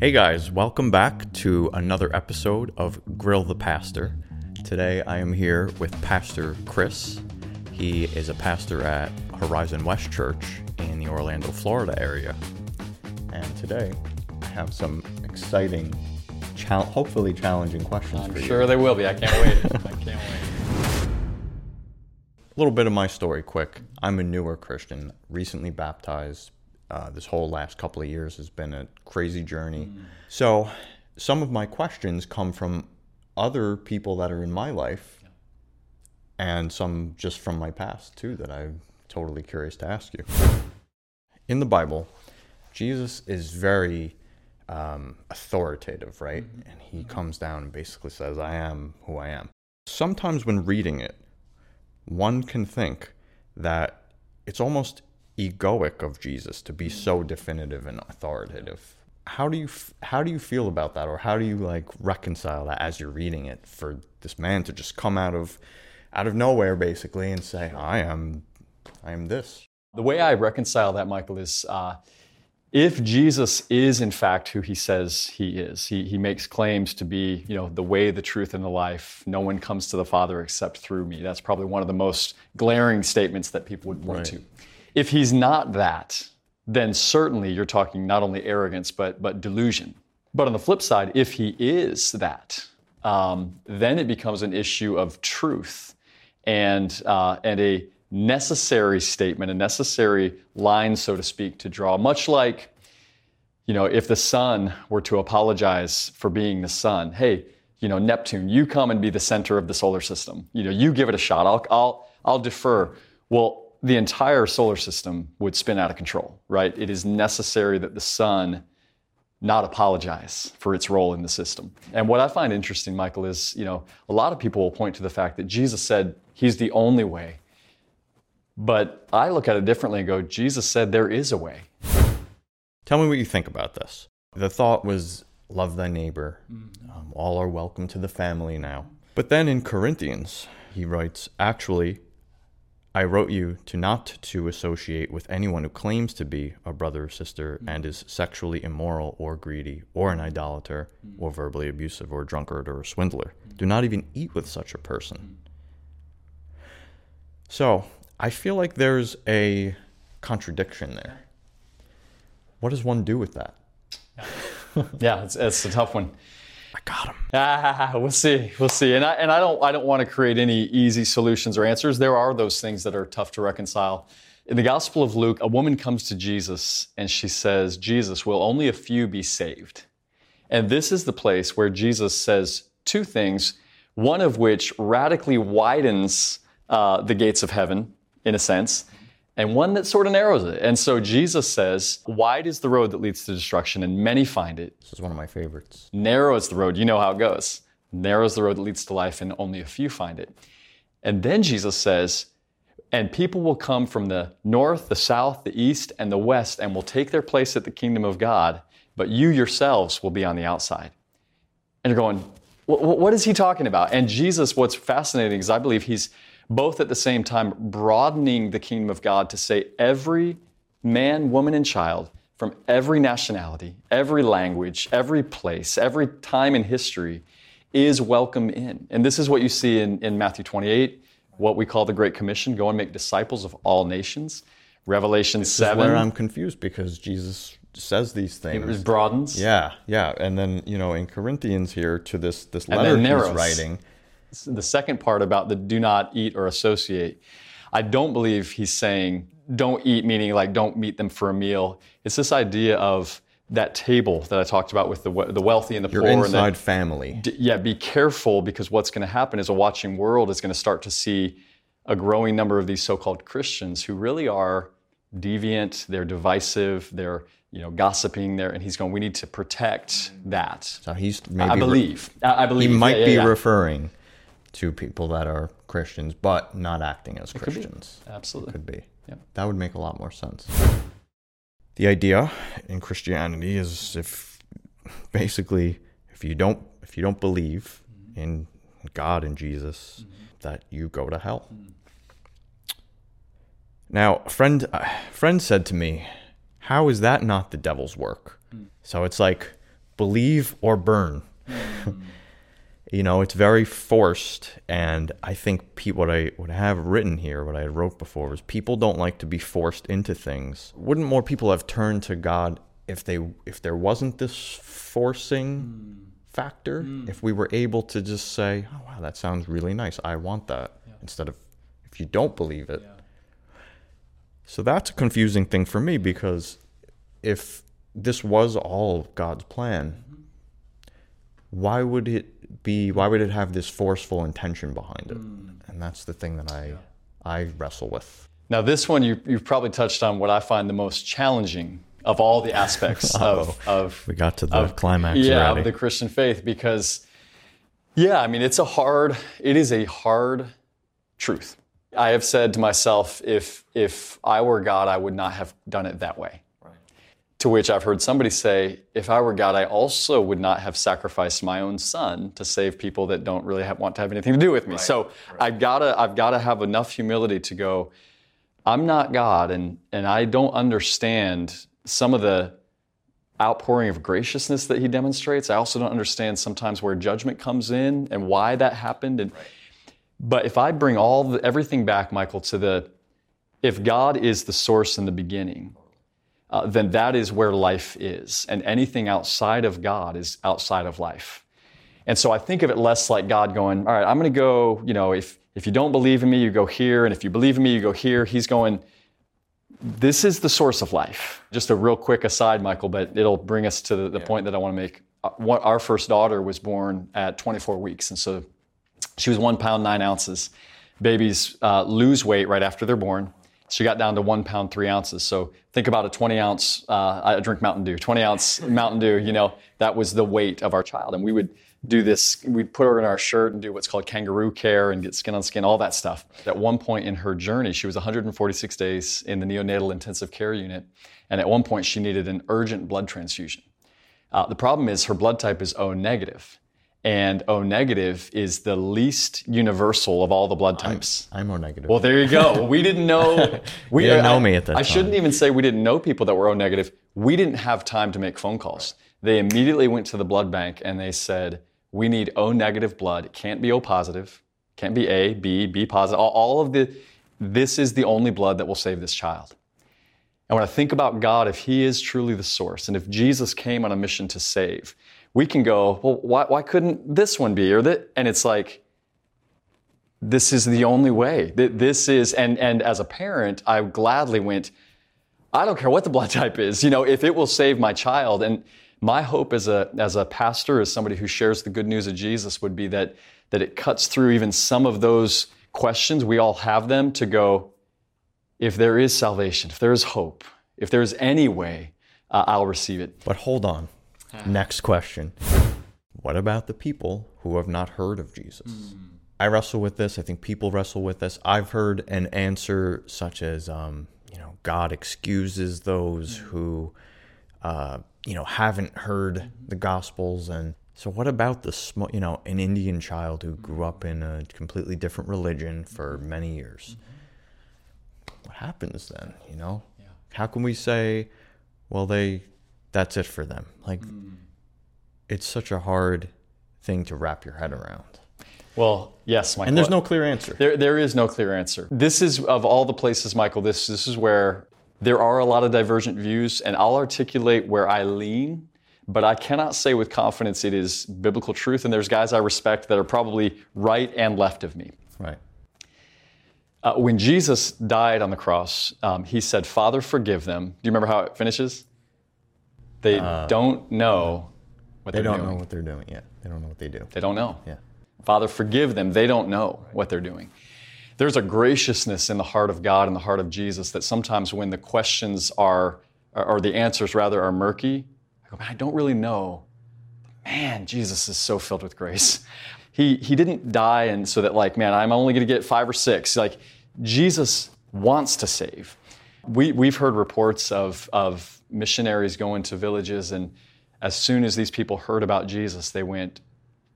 Hey guys, welcome back to another episode of Grill the Pastor. Today I am here with Pastor Chris. He is a pastor at Horizon West Church in the Orlando, Florida area. And today I have some exciting, chal- hopefully challenging questions I'm for you. sure they will be. I can't wait. I can't wait. A little bit of my story, quick. I'm a newer Christian, recently baptized. Uh, this whole last couple of years has been a crazy journey. So, some of my questions come from other people that are in my life, and some just from my past too that I'm totally curious to ask you. In the Bible, Jesus is very um, authoritative, right? And he comes down and basically says, I am who I am. Sometimes when reading it, one can think that it's almost egoic of Jesus to be so definitive and authoritative. How do you how do you feel about that, or how do you like reconcile that as you're reading it for this man to just come out of out of nowhere basically and say, "I am, I am this." The way I reconcile that, Michael, is uh, if Jesus is in fact who he says he is, he, he makes claims to be, you know, the way, the truth, and the life. No one comes to the Father except through me. That's probably one of the most glaring statements that people would point Right. to. If he's not that, then certainly you're talking not only arrogance but but delusion. But on the flip side, if he is that, um, then it becomes an issue of truth and uh, and a necessary statement, a necessary line, so to speak, to draw. Much like, you know, if the sun were to apologize for being the sun, hey, you know, Neptune, you come and be the center of the solar system. You know, you give it a shot. I'll I'll I'll defer. Well, the entire solar system would spin out of control, right? It is necessary that the sun not apologize for its role in the system. And what I find interesting, Michael, is you know a lot of people will point to the fact that Jesus said he's the only way, but I look at it differently and go, Jesus said there is a way. Tell me what you think about this. The thought was, "Love thy neighbor." Um, all are welcome to the family now. But then in Corinthians, he writes, "Actually, I wrote you to not to associate with anyone who claims to be a brother or sister mm. and is sexually immoral or greedy or an idolater mm. or verbally abusive or a drunkard or a swindler. Mm. Do not even eat with such a person." So, I feel like there's a contradiction there. What does one do with that? Yeah, it's, it's a tough one. I got him. Ah, we'll see. We'll see. And I, and I don't I don't want to create any easy solutions or answers. There are those things that are tough to reconcile. In the Gospel of Luke, a woman comes to Jesus and she says, "Jesus, will only a few be saved?" And this is the place where Jesus says two things, one of which radically widens uh, the gates of heaven, in a sense, and one that sort of narrows it. And so Jesus says, Wide is the road that leads to destruction, and many find it. This is one of my favorites. Narrow is the road, you know how it goes. Narrow is the road that leads to life, and only a few find it. And then Jesus says, and people will come from the north, the south, the east, and the west, and will take their place at the kingdom of God, but you yourselves will be on the outside. And you're going, "Wh- wh- what is he talking about? And Jesus, what's fascinating is I believe he's both at the same time broadening the kingdom of God to say every man, woman, and child from every nationality, every language, every place, every time in history is welcome in. And this is what you see in, in Matthew 28, what we call the Great Commission go and make disciples of all nations. Revelation This is 7 where I'm confused because Jesus says these things. it broadens. Yeah, yeah, and then you know in Corinthians here to this this letter he's writing. The second part about the do not eat or associate, I don't believe he's saying don't eat, meaning like don't meet them for a meal. It's this idea of that table that I talked about with the, the wealthy and the Your poor. and the- inside family. D- yeah, be careful because what's going to happen is a watching world is going to start to see a growing number of these so-called Christians who really are deviant, they're divisive, they're you know gossiping there, and he's going. We need to protect that. So he's maybe I re- believe. I, believe he might yeah, yeah, be yeah. referring to people that are Christians but not acting as could be. Christians. Absolutely. Could be. Yeah. That would make a lot more sense. The idea in Christianity is if basically if you don't if you don't believe mm-hmm. in God and Jesus mm-hmm. that you go to hell. Mm-hmm. Now, a friend a friend said to me, "How is that not the devil's work?" Mm. So it's like believe or burn. Mm. you know, it's very forced, and I think pe- what I what I have written here, what I wrote before, was people don't like to be forced into things. Wouldn't more people have turned to God if they if there wasn't this forcing mm. factor? Mm. If we were able to just say, "Oh wow, that sounds really nice. I want that," yeah. instead of if you don't believe it. Yeah. So that's a confusing thing for me because if this was all God's plan, why would it be? Why would it have this forceful intention behind it? Mm. And that's the thing that I yeah. I wrestle with. Now, this one you you've probably touched on what I find the most challenging of all the aspects of, of we got to the of, climax. Yeah, already. of the Christian faith because yeah, I mean it's a hard. It is a hard truth. I have said to myself, if if I were God, I would not have done it that way. To which I've heard somebody say, if I were God, I also would not have sacrificed my own son to save people that don't really have, want to have anything to do with me. Right. So right. I've gotta I've gotta have enough humility to go, I'm not God and and I don't understand some of the outpouring of graciousness that he demonstrates. I also don't understand sometimes where judgment comes in and why that happened. And right. but if I bring all the, everything back, Michael, to the if God is the source in the beginning, uh, then that is where life is. And anything outside of God is outside of life. And so I think of it less like God going, all right, I'm going to go, you know, if, if you don't believe in me, you go here. And if you believe in me, you go here. He's going, this is the source of life. Just a real quick aside, Michael, but it'll bring us to the, the yeah. point that I want to make. Uh, our first daughter was born at 24 weeks. And so she was one pound, nine ounces. Babies uh, lose weight right after they're born. She got down to one pound, three ounces. So think about a 20 ounce, uh, I drink Mountain Dew, 20 ounce Mountain Dew, you know, that was the weight of our child. And we would do this, we'd put her in our shirt and do what's called kangaroo care and get skin on skin, all that stuff. At one point in her journey, she was 146 days in the neonatal intensive care unit. And at one point, she needed an urgent blood transfusion. Uh, the problem is her blood type is O negative and O negative is the least universal of all the blood types. I'm, I'm O negative. Well, there you go. We didn't know. We didn't uh, know me at that I, time. I shouldn't even say we didn't know people that were O negative. We didn't have time to make phone calls. They immediately went to the blood bank and they said, "We need O negative blood. It can't be O positive. Can't be A, B, B positive. All, all of the. This is the only blood that will save this child." And when I think about God, if He is truly the source, and if Jesus came on a mission to save, we can go, well, why, why couldn't this one be? Or that? And it's like, this is the only way. This is, and, and as a parent, I gladly went, I don't care what the blood type is, you know, if it will save my child. And my hope as a, as a pastor, as somebody who shares the good news of Jesus, would be that, that it cuts through even some of those questions. We all have them to go, if there is salvation, if there is hope, if there's any way, uh, I'll receive it. But hold on. Next question. What about the people who have not heard of Jesus? Mm. I wrestle with this. I think people wrestle with this. I've heard an answer such as, um, you know, God excuses those mm. who, uh, you know, haven't heard mm-hmm. the Gospels. And so, what about the small, you know, an Indian child who grew up in a completely different religion for mm-hmm. many years? Mm-hmm. What happens then? You know, yeah. how can we say, well, they that's it for them. Like, mm. it's such a hard thing to wrap your head around. Well, yes, Michael. And there's no clear answer. There, there is no clear answer. This is of all the places, Michael. This this is where there are a lot of divergent views, and I'll articulate where I lean, but I cannot say with confidence it is biblical truth. And there's guys I respect that are probably right and left of me. Right. Uh, when Jesus died on the cross, um, he said, "Father, forgive them." Do you remember how it finishes? They uh, don't know what they don't doing. know what they're doing. yet. they don't know what they do. They don't know. Yeah. Father, forgive them. They don't know right. what they're doing. There's a graciousness in the heart of God and the heart of Jesus that sometimes when the questions are, or the answers rather, are murky, I go, man, I don't really know. Man, Jesus is so filled with grace. He, he didn't die and so that like, man, I'm only going to get five or six. Like, Jesus wants to save. We, we've heard reports of, of missionaries going to villages, and as soon as these people heard about Jesus, they went,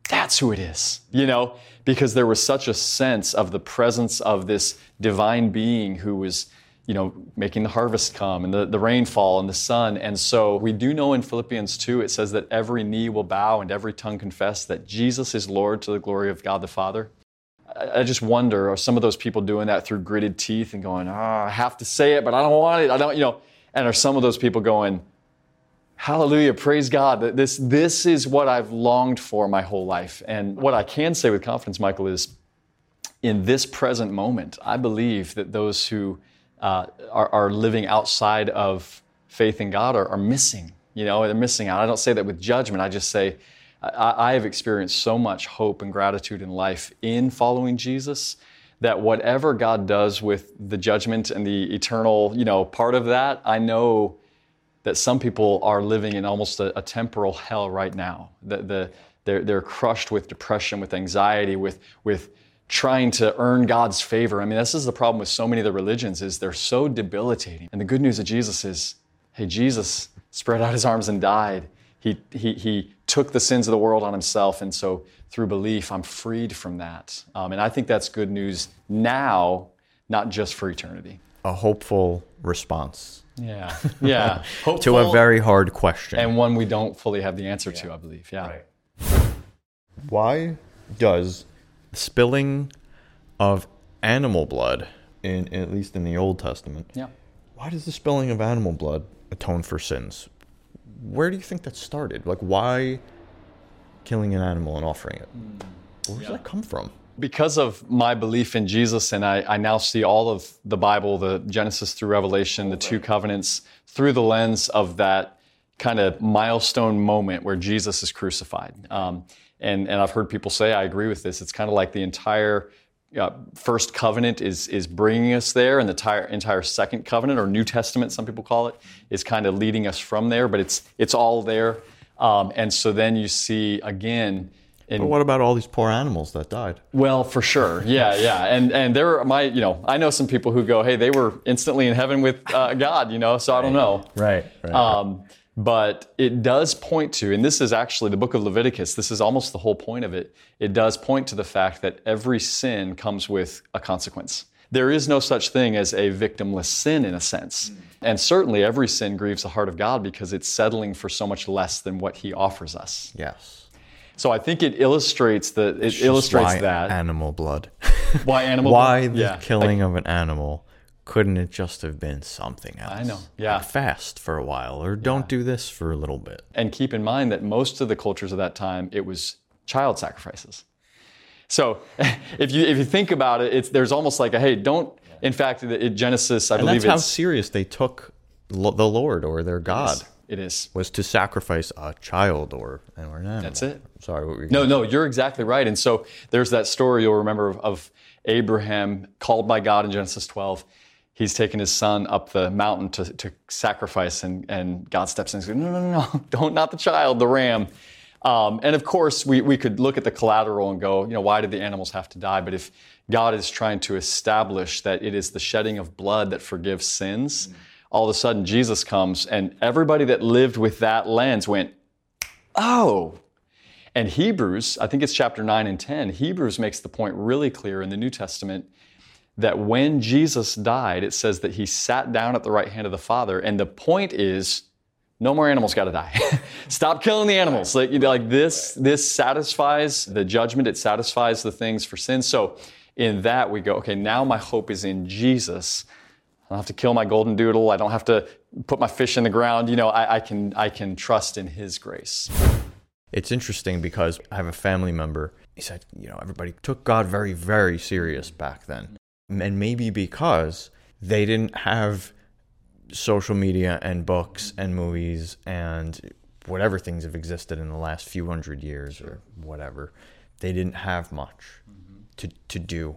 That's who it is, you know, because there was such a sense of the presence of this divine being who was you know, making the harvest come and the, the rainfall and the sun. And so we do know in Philippians 2, it says that every knee will bow and every tongue confess that Jesus is Lord to the glory of God the Father. I, just wonder, are some of those people doing that through gritted teeth and going, oh, I have to say it, but I don't want it. I don't, you know, and are some of those people going, Hallelujah, praise God. That this, this is what I've longed for my whole life. And what I can say with confidence, Michael, is in this present moment, I believe that those who uh, are, are, living outside of faith in God are, are, missing. You know, they're missing out. I don't say that with judgment. I just say I, I have experienced so much hope and gratitude in life in following Jesus that whatever God does with the judgment and the eternal, you know, part of that, I know that some people are living in almost a, a temporal hell right now. The, the, they're, they're crushed with depression, with anxiety, with, with trying to earn God's favor. I mean, this is the problem with so many of the religions is they're so debilitating. And the good news of Jesus is, hey, Jesus spread out his arms and died. He, he, he took the sins of the world on himself. And so through belief, I'm freed from that. Um, and I think that's good news now, not just for eternity. A hopeful response. Yeah. Yeah. to a very hard question. And one we don't fully have the answer yeah. to, I believe. Yeah. Right. Why does spilling of animal blood, in at least in the Old Testament. Yeah. Why does the spilling of animal blood atone for sins? Where do you think that started? Like, why killing an animal and offering it? Where does yeah. that come from? Because of my belief in Jesus, and I, I now see all of the Bible, the Genesis through Revelation, the two covenants, through the lens of that kind of milestone moment where Jesus is crucified. Um, and, and I've heard people say, I agree with this. It's kind of like the entire uh, first covenant is, is bringing us there, and the entire, entire second covenant, or New Testament, some people call it, is kind of leading us from there, but it's, it's all there. Um, and so then you see again, in, but what about all these poor animals that died? Well, for sure, yeah, yeah, and and there, my, you know, I know some people who go, hey, they were instantly in heaven with uh, God, you know, so I don't know, right, right. Um, but it does point to, and this is actually the book of Leviticus, this is almost the whole point of it. It does point to the fact that every sin comes with a consequence. There is no such thing as a victimless sin in a sense. And certainly every sin grieves the heart of God because it's settling for so much less than what He offers us. Yes. So I think it illustrates the it illustrates that animal blood. why animal? Blood? Why blood? the yeah. killing like, of an animal couldn't it just have been something else? I know. Yeah. Like fast for a while or don't do this for a little bit. And keep in mind that most of the cultures of that time, it was child sacrifices. So if you, if you think about it, it's, there's almost like a, hey, don't, in fact, in Genesis, I and believe that's how serious they took the Lord or their God. It is. Was to sacrifice a child or, or an animal. That's it. Sorry, what were you No, no, you're exactly right. And so there's that story you'll remember of, of Abraham called by God in Genesis 12 he's taken his son up the mountain to, to sacrifice, and, and God steps in and says, No, no, no, no, don't, not the child, the ram. Um, and of course, we, we could look at the collateral and go, you know, why did the animals have to die? But if God is trying to establish that it is the shedding of blood that forgives sins, mm-hmm. all of a sudden Jesus comes, and everybody that lived with that lens went, Oh, and Hebrews, I think it's chapter 9 and 10, Hebrews makes the point really clear in the New Testament that when Jesus died, it says that he sat down at the right hand of the Father. And the point is, no more animals got to die. Stop killing the animals. Like, like this, this satisfies the judgment. It satisfies the things for sin. So in that we go, okay, now my hope is in Jesus. I don't have to kill my golden doodle. I don't have to put my fish in the ground. You know, I, I can, I can trust in his grace. It's interesting because I have a family member. He said, you know, everybody took God very, very serious back then and maybe because they didn't have social media and books and movies and whatever things have existed in the last few hundred years or whatever they didn't have much mm-hmm. to, to do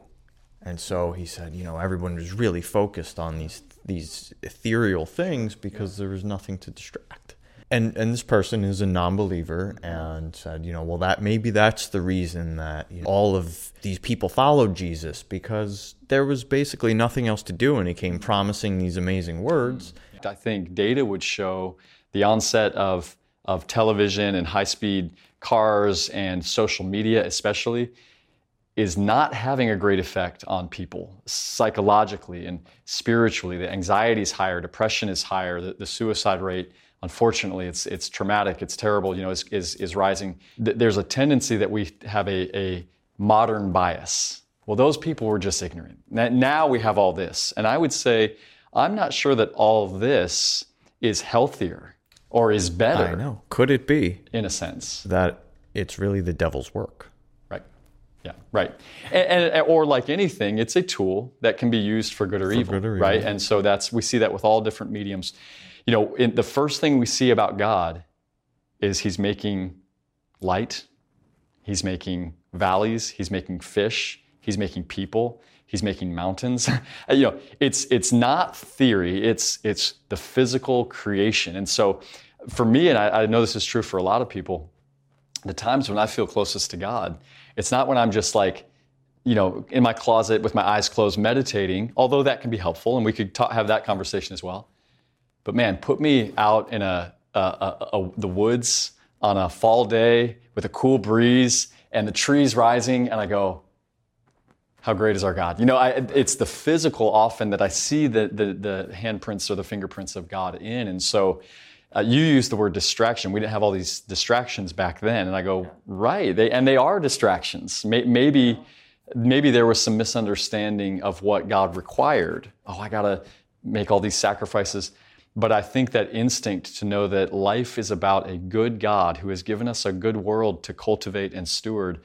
and so he said you know everyone was really focused on these these ethereal things because yeah. there was nothing to distract and and this person is a non-believer and said you know well that maybe that's the reason that you know, all of these people followed jesus because there was basically nothing else to do and he came promising these amazing words i think data would show the onset of of television and high-speed cars and social media especially is not having a great effect on people psychologically and spiritually. The anxiety is higher, depression is higher, the, the suicide rate, unfortunately, it's, it's traumatic, it's terrible, you know, is, is, is rising. There's a tendency that we have a, a modern bias. Well, those people were just ignorant. Now we have all this. And I would say, I'm not sure that all this is healthier or is better. I know. Could it be? In a sense. That it's really the devil's work. Right. Yeah, right. And, and, or like anything, it's a tool that can be used for good or, for evil, good or right? And so that's we see that with all different mediums. You know, in, the first thing we see about God is he's making light, he's making valleys, he's making fish, he's making people, he's making mountains. you know, it's it's not theory, it's it's the physical creation. And so for me, and I, I know this is true for a lot of people, the times when I feel closest to God, it's not when I'm just like, you know, in my closet with my eyes closed meditating, although that can be helpful and we could ta- have that conversation as well. But man, put me out in a, a, a, a, the woods on a fall day with a cool breeze and the trees rising, and I go, how great is our God? You know, I, it's the physical often that I see the, the, the handprints or the fingerprints of God in. And so uh, you use the word distraction. We didn't have all these distractions back then. And I go, right. They, and they are distractions. Maybe, maybe there was some misunderstanding of what God required. Oh, I got to make all these sacrifices. But I think that instinct to know that life is about a good God who has given us a good world to cultivate and steward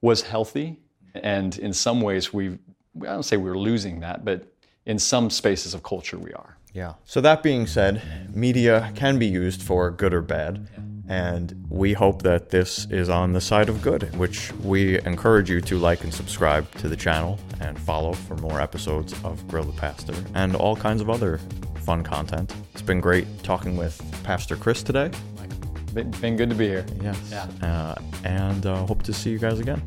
was healthy. And in some ways, we I don't say we're losing that, but in some spaces of culture, we are. Yeah. So, that being said, media can be used for good or bad. And we hope that this is on the side of good, which we encourage you to like and subscribe to the channel and follow for more episodes of Grill the Pastor and all kinds of other fun content. It's been great talking with Pastor Chris today. Been good to be here. Yes. Yeah. Uh, and uh, hope to see you guys again.